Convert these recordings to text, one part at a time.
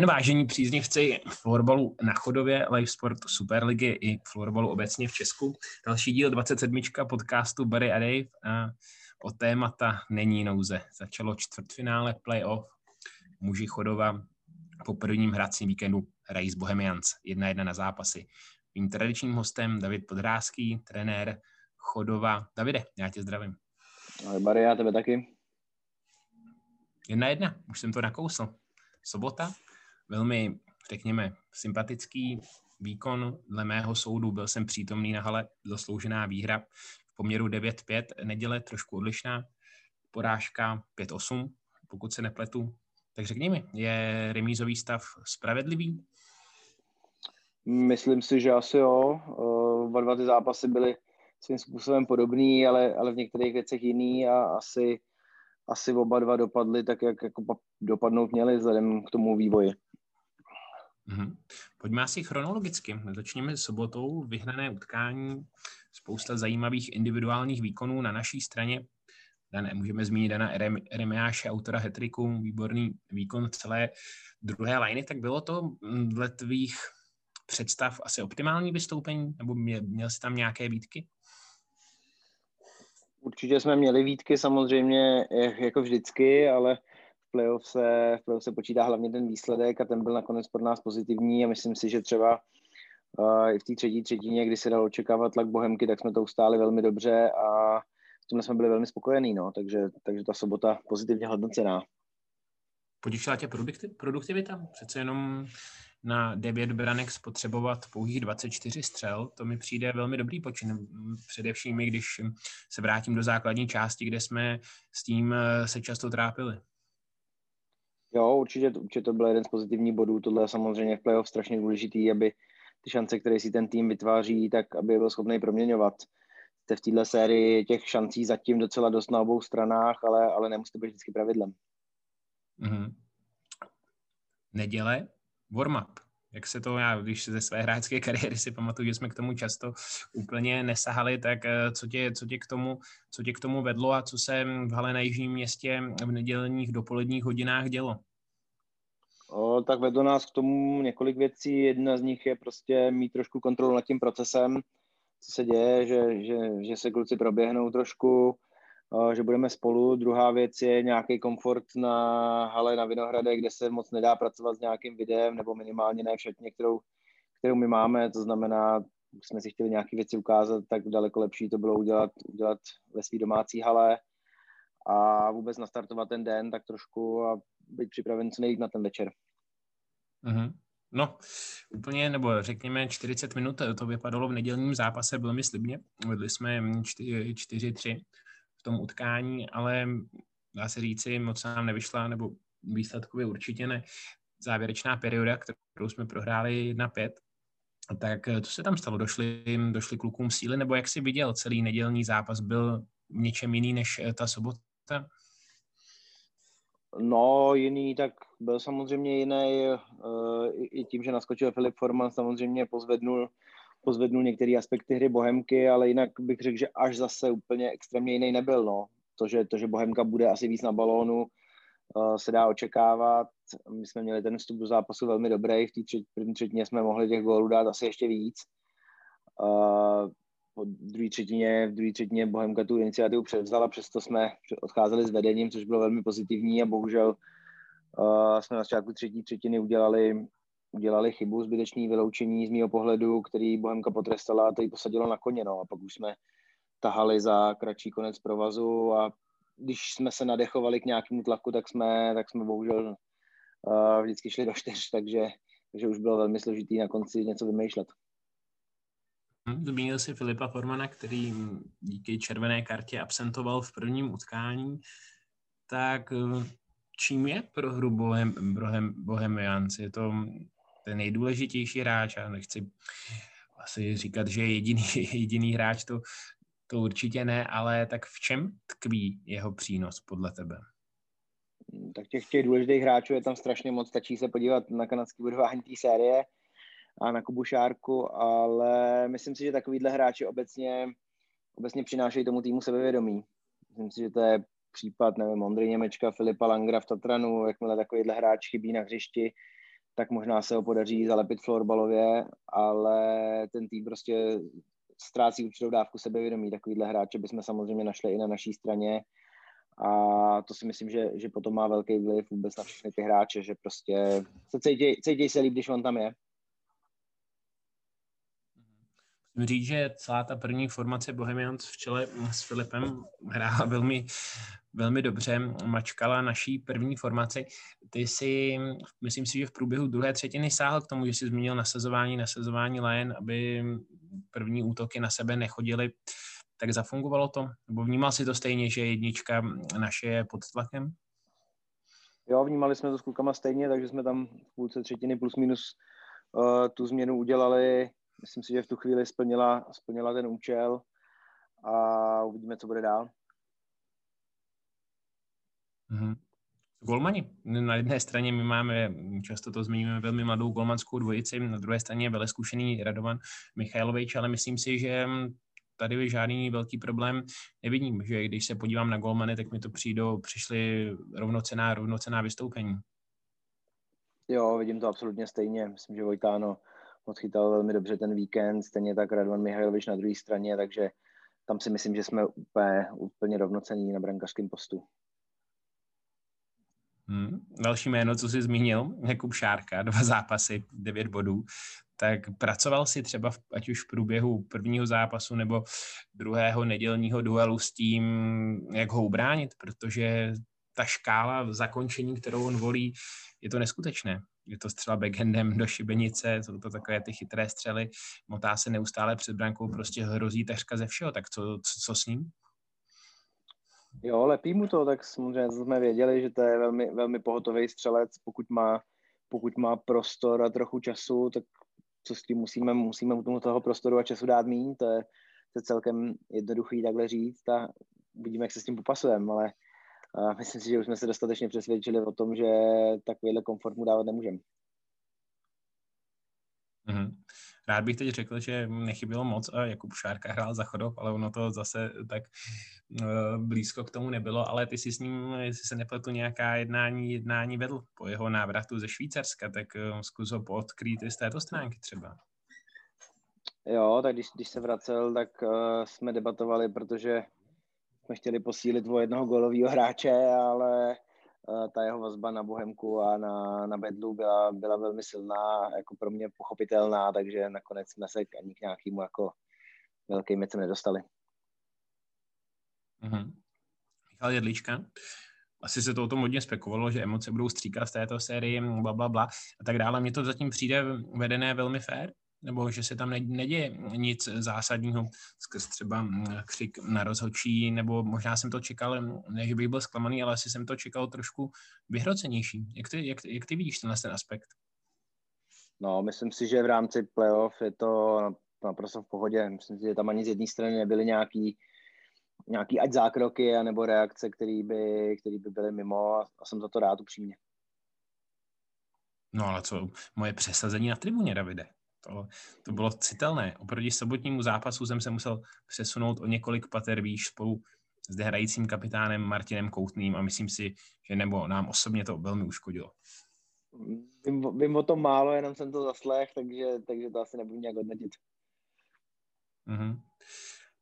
den, vážení příznivci florbalu na chodově, live sport Superligy i florbalu obecně v Česku. Další díl 27. podcastu Barry a Dave a o témata není nouze. Začalo čtvrtfinále playoff. Muži chodova po prvním hracím víkendu hrají z Bohemians. Jedna jedna na zápasy. Mým tradičním hostem David Podrázký, trenér Chodova. Davide, já tě zdravím. Ahoj Barry, já tebe taky. Jedna jedna, už jsem to nakousl. Sobota, velmi, řekněme, sympatický výkon dle mého soudu. Byl jsem přítomný na hale, zasloužená výhra v poměru 9-5, neděle trošku odlišná, porážka 5-8, pokud se nepletu. Tak řekni mi, je remízový stav spravedlivý? Myslím si, že asi jo. Oba dva ty zápasy byly svým způsobem podobný, ale, ale v některých věcech jiný a asi asi oba dva dopadly tak, jak jako dopadnout měli vzhledem k tomu vývoji. Mm-hmm. Pojďme asi chronologicky. Začněme sobotou. Vyhrané utkání, spousta zajímavých individuálních výkonů na naší straně. Dané, můžeme zmínit Dana Remiáše, autora Hetriku, výborný výkon celé druhé liny. Tak bylo to dle tvých představ asi optimální vystoupení? Nebo měl, měl jsi tam nějaké výtky? Určitě jsme měli výtky samozřejmě jako vždycky, ale playoff se, v playoff se počítá hlavně ten výsledek a ten byl nakonec pro nás pozitivní a myslím si, že třeba uh, i v té třetí třetině, kdy se dalo očekávat tlak Bohemky, tak jsme to ustáli velmi dobře a s tím jsme byli velmi spokojení, no, takže, takže ta sobota pozitivně hodnocená. Potěšila tě produktivita? Přece jenom na 9 branek spotřebovat pouhých 24 střel, to mi přijde velmi dobrý počin. Především, když se vrátím do základní části, kde jsme s tím eh, se často trápili. Jo, určitě, určitě to byl jeden z pozitivních bodů. Tohle je samozřejmě v playoff strašně důležitý, aby ty šance, které si ten tým vytváří, tak aby byl schopný proměňovat. Jste v této sérii těch šancí zatím docela dost na obou stranách, ale, ale nemusí být vždycky pravidlem. Mm-hmm. Neděle warm-up. Jak se to, já když ze své hráčské kariéry si pamatuju, že jsme k tomu často úplně nesahali, tak eh, co tě, co tě, k, tomu, co tě k tomu vedlo a co se v hale na Jižním městě v nedělních dopoledních hodinách dělo? O, tak vedlo nás k tomu několik věcí. Jedna z nich je prostě mít trošku kontrolu nad tím procesem, co se děje, že, že, že se kluci proběhnou trošku, že budeme spolu. Druhá věc je nějaký komfort na hale na Vinohrade, kde se moc nedá pracovat s nějakým videem, nebo minimálně ne všetně, kterou, kterou my máme. To znamená, jsme si chtěli nějaké věci ukázat, tak daleko lepší to bylo udělat, udělat ve své domácí hale a vůbec nastartovat ten den tak trošku a být připraven co nejít na ten večer. Mm-hmm. No, úplně, nebo řekněme 40 minut, to vypadalo v nedělním zápase velmi slibně. Vedli jsme 4-3 v tom utkání, ale dá se říci, moc nám nevyšla, nebo výsledkově určitě ne. Závěrečná perioda, kterou jsme prohráli 1-5, tak co se tam stalo? Došli, došli klukům síly, nebo jak si viděl celý nedělní zápas? Byl něčem jiný než ta sobota? No, jiný, tak byl samozřejmě jiný. Uh, i, tím, že naskočil Filip Forman, samozřejmě pozvednul pozvednul některé aspekty hry Bohemky, ale jinak bych řekl, že až zase úplně extrémně jiný nebyl. No. To, že, to, že Bohemka bude asi víc na balónu, uh, se dá očekávat. My jsme měli ten vstup do zápasu velmi dobrý, v té třetí, první třetině jsme mohli těch gólů dát asi ještě víc. Po druhé třetině, v druhé třetině Bohemka tu iniciativu převzala, přesto jsme odcházeli s vedením, což bylo velmi pozitivní a bohužel uh, jsme na začátku třetí třetiny udělali udělali chybu, zbytečný vyloučení z mého pohledu, který Bohemka potrestala a ji posadilo na koně. No. A pak už jsme tahali za kratší konec provazu a když jsme se nadechovali k nějakému tlaku, tak jsme, tak jsme bohužel uh, vždycky šli do čtyř, takže, takže už bylo velmi složitý na konci něco vymýšlet. Hm, zmínil si Filipa Formana, který díky červené kartě absentoval v prvním utkání. Tak eh, čím je pro hru Bohem, Bohem, Bohemians? Je to ten nejdůležitější hráč a nechci asi říkat, že je jediný, jediný hráč, to, to určitě ne, ale tak v čem tkví jeho přínos podle tebe? Tak těch, těch důležitých hráčů je tam strašně moc, stačí se podívat na kanadský budování té série a na Kubu Šárku, ale myslím si, že takovýhle hráči obecně, obecně přinášejí tomu týmu sebevědomí. Myslím si, že to je případ, nevím, Ondry Němečka, Filipa Langra v Tatranu, jakmile takovýhle hráč chybí na hřišti, tak možná se ho podaří zalepit florbalově, ale ten tým prostě ztrácí určitou dávku sebevědomí. Takovýhle hráče bychom samozřejmě našli i na naší straně a to si myslím, že, že potom má velký vliv vůbec na všechny ty hráče, že prostě se cítí, cítí se líp, když on tam je. Musím říct, že celá ta první formace Bohemians v čele s Filipem hrála velmi, velmi dobře, mačkala naší první formaci. Ty si, myslím si, že v průběhu druhé třetiny sáhl k tomu, že jsi zmínil nasazování, nasazování Lion, aby první útoky na sebe nechodily tak zafungovalo to? Nebo vnímal si to stejně, že jednička naše je pod tlakem? Jo, vnímali jsme to s klukama stejně, takže jsme tam v půlce třetiny plus minus uh, tu změnu udělali. Myslím si, že v tu chvíli splnila, splnila ten účel a uvidíme, co bude dál. Mm-hmm. Golmani. Na jedné straně my máme, často to zmiňujeme, velmi mladou golmanskou dvojici, na druhé straně je veleskušený Radovan Michailovič, ale myslím si, že tady žádný velký problém nevidím, že když se podívám na golmany, tak mi to přijdou, přišly rovnocená, rovnocená vystoupení. Jo, vidím to absolutně stejně. Myslím, že Vojtáno odchytal velmi dobře ten víkend, stejně tak Radvan Mihajlovič na druhé straně, takže tam si myslím, že jsme úplně, úplně rovnocení na brankařském postu. Hmm. Další jméno, co jsi zmínil, Jakub Šárka, dva zápasy, devět bodů tak pracoval si třeba, v, ať už v průběhu prvního zápasu nebo druhého nedělního duelu s tím, jak ho ubránit, protože ta škála v zakončení, kterou on volí, je to neskutečné. Je to střela backhandem do šibenice, jsou to takové ty chytré střely, motá se neustále před brankou, prostě hrozí takřka ze všeho, tak co, co, co s ním? Jo, lepí mu to, tak samozřejmě jsme věděli, že to je velmi, velmi pohotový střelec, pokud má, pokud má prostor a trochu času, tak co s tím musíme, musíme mu toho prostoru a času dát míň, to je, to je celkem jednoduchý takhle říct a vidíme, jak se s tím popasujeme, ale uh, myslím si, že už jsme se dostatečně přesvědčili o tom, že takovýhle komfort mu dávat nemůžeme. Mm-hmm. Rád bych teď řekl, že nechybělo moc a Jakub Šárka hrál za chodov, ale ono to zase tak uh, blízko k tomu nebylo, ale ty si s ním, jestli se nepletu, nějaká jednání, jednání vedl po jeho návratu ze Švýcarska, tak uh, zkus ho podkrýt i z této stránky třeba. Jo, tak když, když se vracel, tak uh, jsme debatovali, protože jsme chtěli posílit o jednoho golového hráče, ale Eh, ta jeho vazba na Bohemku a na, na Bedlu byla, byla velmi silná, jako pro mě pochopitelná, takže nakonec jsme se ani k nějakému jako velkým věcem nedostali. Mm-hmm. Michal Jedlička, asi se to o tom hodně spekulovalo, že emoce budou stříkat z této série, bla, bla, bla a tak dále. Mně to zatím přijde vedené velmi fér, nebo že se tam neděje nic zásadního, skrz třeba mm, křik na rozhodčí, nebo možná jsem to čekal, ne, že bych byl zklamaný, ale asi jsem to čekal trošku vyhrocenější. Jak ty, jak, jak ty vidíš tenhle ten aspekt? No, myslím si, že v rámci playoff je to naprosto v pohodě. Myslím si, že tam ani z jedné strany nebyly nějaký, nějaký ať zákroky, nebo reakce, které by, který by byly mimo a, a jsem za to rád upřímně. No ale co moje přesazení na tribuně, Davide? To, to bylo citelné. Oproti sobotnímu zápasu jsem se musel přesunout o několik pater výš spolu s hrajícím kapitánem Martinem Koutným a myslím si, že nebo nám osobně to velmi uškodilo. Vím, vím o tom málo, jenom jsem to zaslech, takže, takže to asi nebudu nějak hodnotit. Mm-hmm.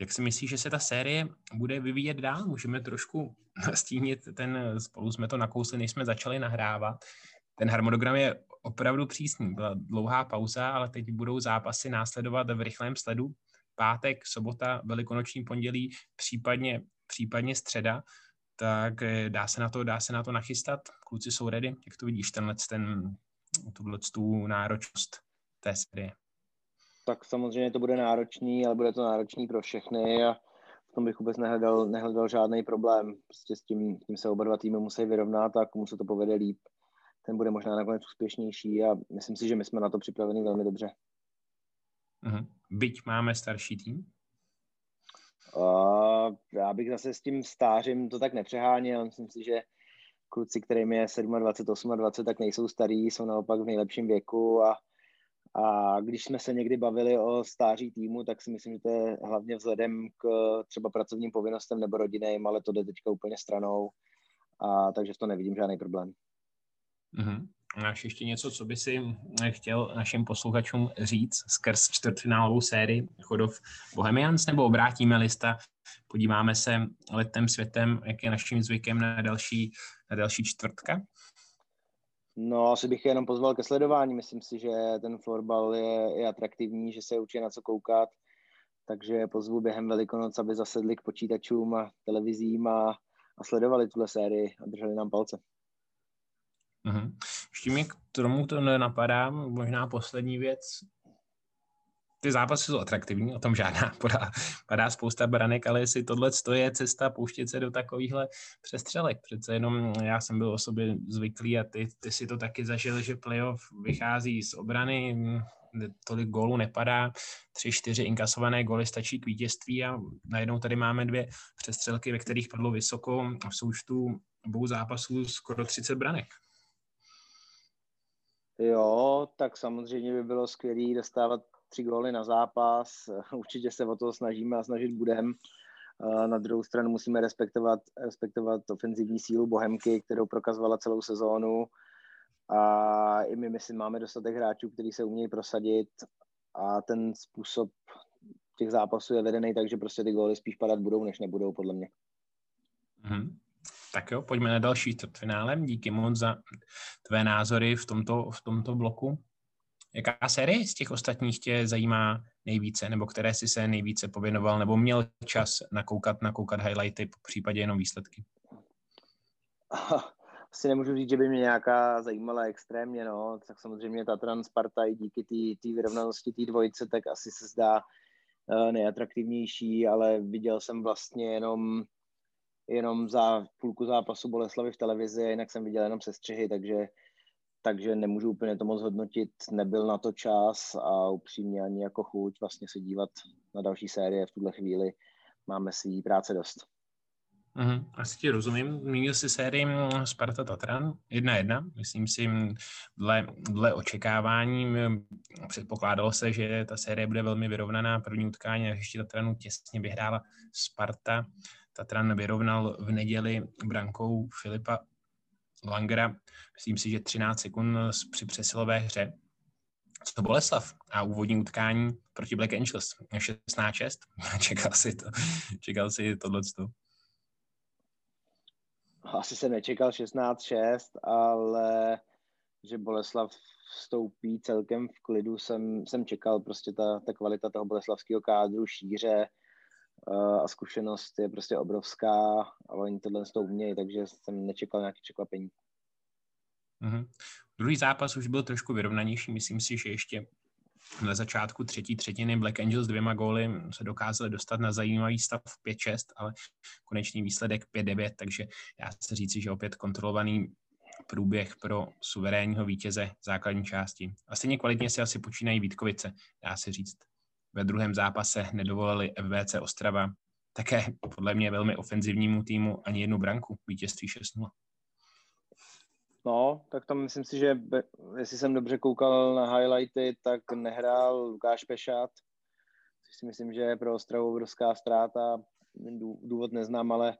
Jak si myslíš, že se ta série bude vyvíjet dál? Můžeme trošku nastínit ten, spolu jsme to nakousli, než jsme začali nahrávat. Ten harmonogram je opravdu přísný. Byla dlouhá pauza, ale teď budou zápasy následovat v rychlém sledu. Pátek, sobota, velikonoční pondělí, případně, případně středa, tak eh, dá se, na to, dá se na to nachystat. Kluci jsou ready. Jak to vidíš, tenhle, ten, tuhle tu náročnost té série? Tak samozřejmě to bude náročný, ale bude to náročný pro všechny a v tom bych vůbec nehledal, nehledal žádný problém. Prostě s tím, tím se oba dva týmy musí vyrovnat a komu se to povede líp, ten bude možná nakonec úspěšnější a myslím si, že my jsme na to připraveni velmi dobře. Uh-huh. Byť máme starší tým? Uh, já bych zase s tím stářím to tak nepřeháněl. Myslím si, že kluci, kterým je 27, 28, tak nejsou starí, jsou naopak v nejlepším věku a, a když jsme se někdy bavili o stáří týmu, tak si myslím, že to je hlavně vzhledem k třeba pracovním povinnostem nebo rodinným, ale to jde teďka úplně stranou, a takže v to nevidím žádný problém. Mm-hmm. máš ještě něco, co by si chtěl našim posluchačům říct skrz čtvrtfinálovou sérii Chodov Bohemians, nebo obrátíme lista, podíváme se letem světem, jak je naším zvykem na další, na další čtvrtka? No, asi bych je jenom pozval ke sledování. Myslím si, že ten florbal je, je atraktivní, že se učí na co koukat. Takže pozvu během Velikonoc, aby zasedli k počítačům a televizím a, a sledovali tuhle sérii a drželi nám palce. Mm-hmm. Ještě mi k tomu to nenapadá, možná poslední věc. Ty zápasy jsou atraktivní, o tom žádná, padá, padá spousta branek, ale jestli tohle je cesta pouštět se do takovýchhle přestřelek. Přece jenom já jsem byl o sobě zvyklý a ty, ty si to taky zažil, že playoff vychází z obrany, tolik gólů nepadá, tři, čtyři inkasované góly stačí k vítězství a najednou tady máme dvě přestřelky, ve kterých padlo vysoko v součtu obou zápasů skoro 30 branek. Jo, tak samozřejmě by bylo skvělé dostávat tři góly na zápas. Určitě se o to snažíme a snažit budeme. Na druhou stranu musíme respektovat, respektovat ofenzivní sílu Bohemky, kterou prokazovala celou sezónu. A i my, myslím, máme dostatek hráčů, kteří se umějí prosadit a ten způsob těch zápasů je vedený tak, že prostě ty góly spíš padat budou, než nebudou, podle mě. Mm-hmm. Tak jo, pojďme na další čtvrtfinále. Díky moc za tvé názory v tomto, v tomto bloku. Jaká série z těch ostatních tě zajímá nejvíce, nebo které si se nejvíce pověnoval, nebo měl čas nakoukat, nakoukat highlighty, po případě jenom výsledky? Asi nemůžu říct, že by mě nějaká zajímala extrémně, no. Tak samozřejmě Tatran Sparta i díky té vyrovnanosti té dvojice, tak asi se zdá uh, nejatraktivnější, ale viděl jsem vlastně jenom jenom za půlku zápasu Boleslavy v televizi, jinak jsem viděl jenom sestřihy, takže, takže nemůžu úplně to moc hodnotit. Nebyl na to čas a upřímně ani jako chuť vlastně se dívat na další série v tuhle chvíli. Máme si práce dost. Mm, asi ti rozumím. Zmínil si sérii mm, Sparta Tatran 1-1. Myslím si, mm, dle, dle očekávání mm, předpokládalo se, že ta série bude velmi vyrovnaná. První utkání ještě Tatranu těsně vyhrála Sparta. Tatran vyrovnal v neděli brankou Filipa Langera, myslím si, že 13 sekund při přesilové hře. Co Boleslav a úvodní utkání proti Black Angels 16-6. Čekal si to, čekal si tohle. Asi jsem nečekal 16-6, ale že Boleslav vstoupí celkem v klidu, jsem, jsem čekal prostě ta, ta kvalita toho boleslavského kádru, šíře, a zkušenost je prostě obrovská a oni tohle z toho umějí, takže jsem nečekal nějaké překvapení. Mm-hmm. Druhý zápas už byl trošku vyrovnanější, myslím si, že ještě na začátku třetí třetiny Black Angels dvěma góly se dokázali dostat na zajímavý stav 5-6, ale konečný výsledek 5-9, takže já se říci, že opět kontrolovaný průběh pro suverénního vítěze základní části. A stejně kvalitně si asi počínají Vítkovice, dá se říct ve druhém zápase nedovolili FVC Ostrava, také podle mě velmi ofenzivnímu týmu ani jednu branku, vítězství 6-0. No, tak tam myslím si, že jestli jsem dobře koukal na highlighty, tak nehrál Lukáš Pešát, což si myslím, že je pro Ostravu obrovská ztráta. Důvod neznám, ale,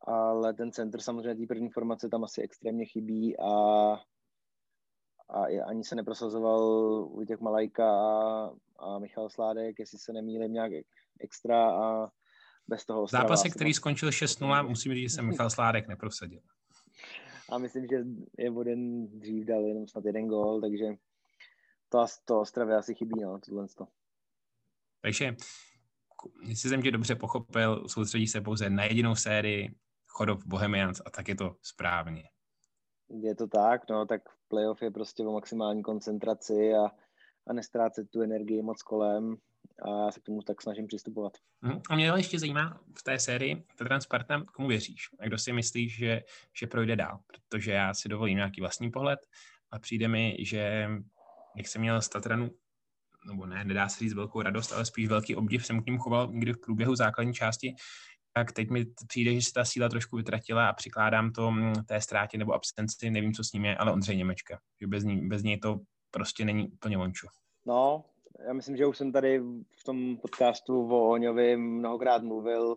ale ten centr samozřejmě té první formace tam asi extrémně chybí a a ani se neprosazoval Vojtěch Malajka a, a Michal Sládek, jestli se nemýlím nějak extra a bez toho Ostrava. Zápase, který skončil 6-0, musím říct, že se Michal Sládek neprosadil. A myslím, že je jeden dřív dal jenom snad jeden gól, takže to, to Ostravě asi chybí, no, tohle to. Takže, jestli jsem tě dobře pochopil, soustředí se pouze na jedinou sérii Chodov Bohemians a tak je to správně. Je to tak, no, tak playoff je prostě o maximální koncentraci a, a nestrácet tu energii moc kolem a já se k tomu tak snažím přistupovat. Mhm. A mě ještě zajímá v té sérii Tatran Sparta, komu věříš? A kdo si myslíš, že, že projde dál? Protože já si dovolím nějaký vlastní pohled a přijde mi, že jak jsem měl z Tatranu nebo ne, nedá se říct velkou radost, ale spíš velký obdiv jsem k ním choval kdy v průběhu základní části, tak teď mi přijde, že se ta síla trošku vytratila a přikládám to mm, té ztrátě nebo absenci, nevím, co s ním je, ale Ondřej Němečka. Že bez, ní, bez něj to prostě není úplně vončo. No, já myslím, že už jsem tady v tom podcastu o Oňovi mnohokrát mluvil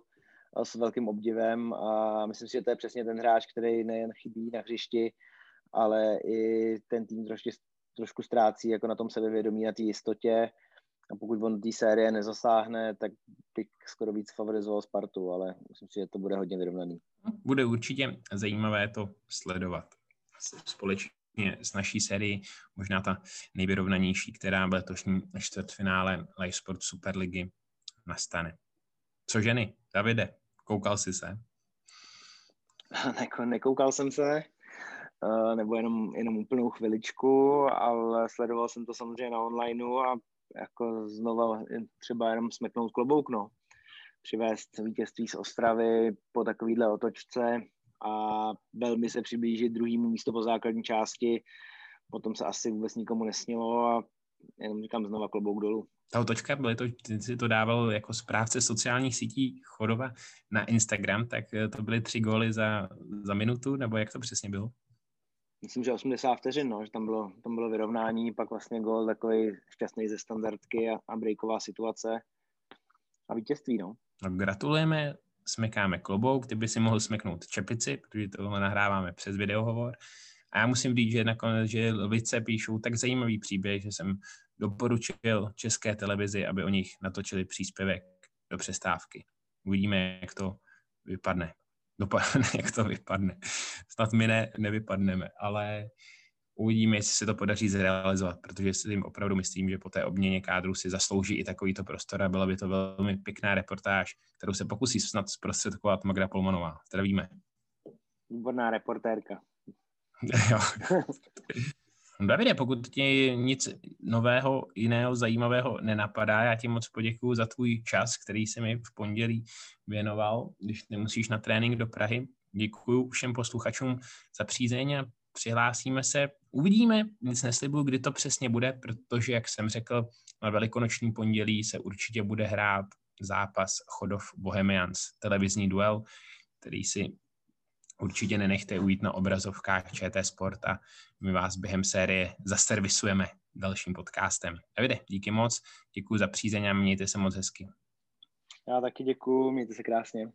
s velkým obdivem a myslím si, že to je přesně ten hráč, který nejen chybí na hřišti, ale i ten tým trošku, trošku ztrácí jako na tom sebevědomí, na té jistotě a pokud on té série nezasáhne, tak bych skoro víc favorizoval Spartu, ale myslím si, že to bude hodně vyrovnaný. Bude určitě zajímavé to sledovat společně s naší sérii, možná ta nejvyrovnanější, která v letošním čtvrtfinále Live Sport Superligy nastane. Co ženy? Davide, koukal jsi se? Neko, nekoukal jsem se, eh, nebo jenom, jenom úplnou chviličku, ale sledoval jsem to samozřejmě na onlineu a jako znova třeba jenom smeknout klobouk, no. Přivést vítězství z Ostravy po takovýhle otočce a velmi se přiblížit druhýmu místo po základní části. Potom se asi vůbec nikomu nesnilo a jenom říkám znova klobouk dolů. Ta otočka, byly to, ty si to dával jako správce sociálních sítí Chodova na Instagram, tak to byly tři góly za, za minutu, nebo jak to přesně bylo? Myslím, že 80 vteřin, no, že tam bylo, tam bylo vyrovnání, pak vlastně gol takový šťastný ze standardky a, a breaková situace a vítězství, no. no. Gratulujeme, smekáme klobouk, ty by si mohl smeknout čepici, protože tohle nahráváme přes videohovor. A já musím říct, že nakonec, že Lice píšou tak zajímavý příběh, že jsem doporučil české televizi, aby o nich natočili příspěvek do přestávky. Uvidíme, jak to vypadne dopadne, jak to vypadne. Snad my ne, nevypadneme, ale uvidíme, jestli se to podaří zrealizovat, protože si tím opravdu myslím, že po té obměně kádru si zaslouží i takovýto prostor a byla by to velmi pěkná reportáž, kterou se pokusí snad zprostředkovat Magda Polmanová. Zdravíme. Výborná reportérka. jo. Davide, pokud ti nic nového, jiného, zajímavého nenapadá, já ti moc poděkuji za tvůj čas, který jsi mi v pondělí věnoval, když nemusíš na trénink do Prahy. Děkuji všem posluchačům za přízeň a přihlásíme se. Uvidíme, nic neslibuju, kdy to přesně bude, protože, jak jsem řekl, na velikonoční pondělí se určitě bude hrát zápas Chodov Bohemians, televizní duel, který si určitě nenechte ujít na obrazovkách ČT Sport a my vás během série zaservisujeme dalším podcastem. Davide, díky moc, děkuji za přízeň a mějte se moc hezky. Já taky děkuji, mějte se krásně.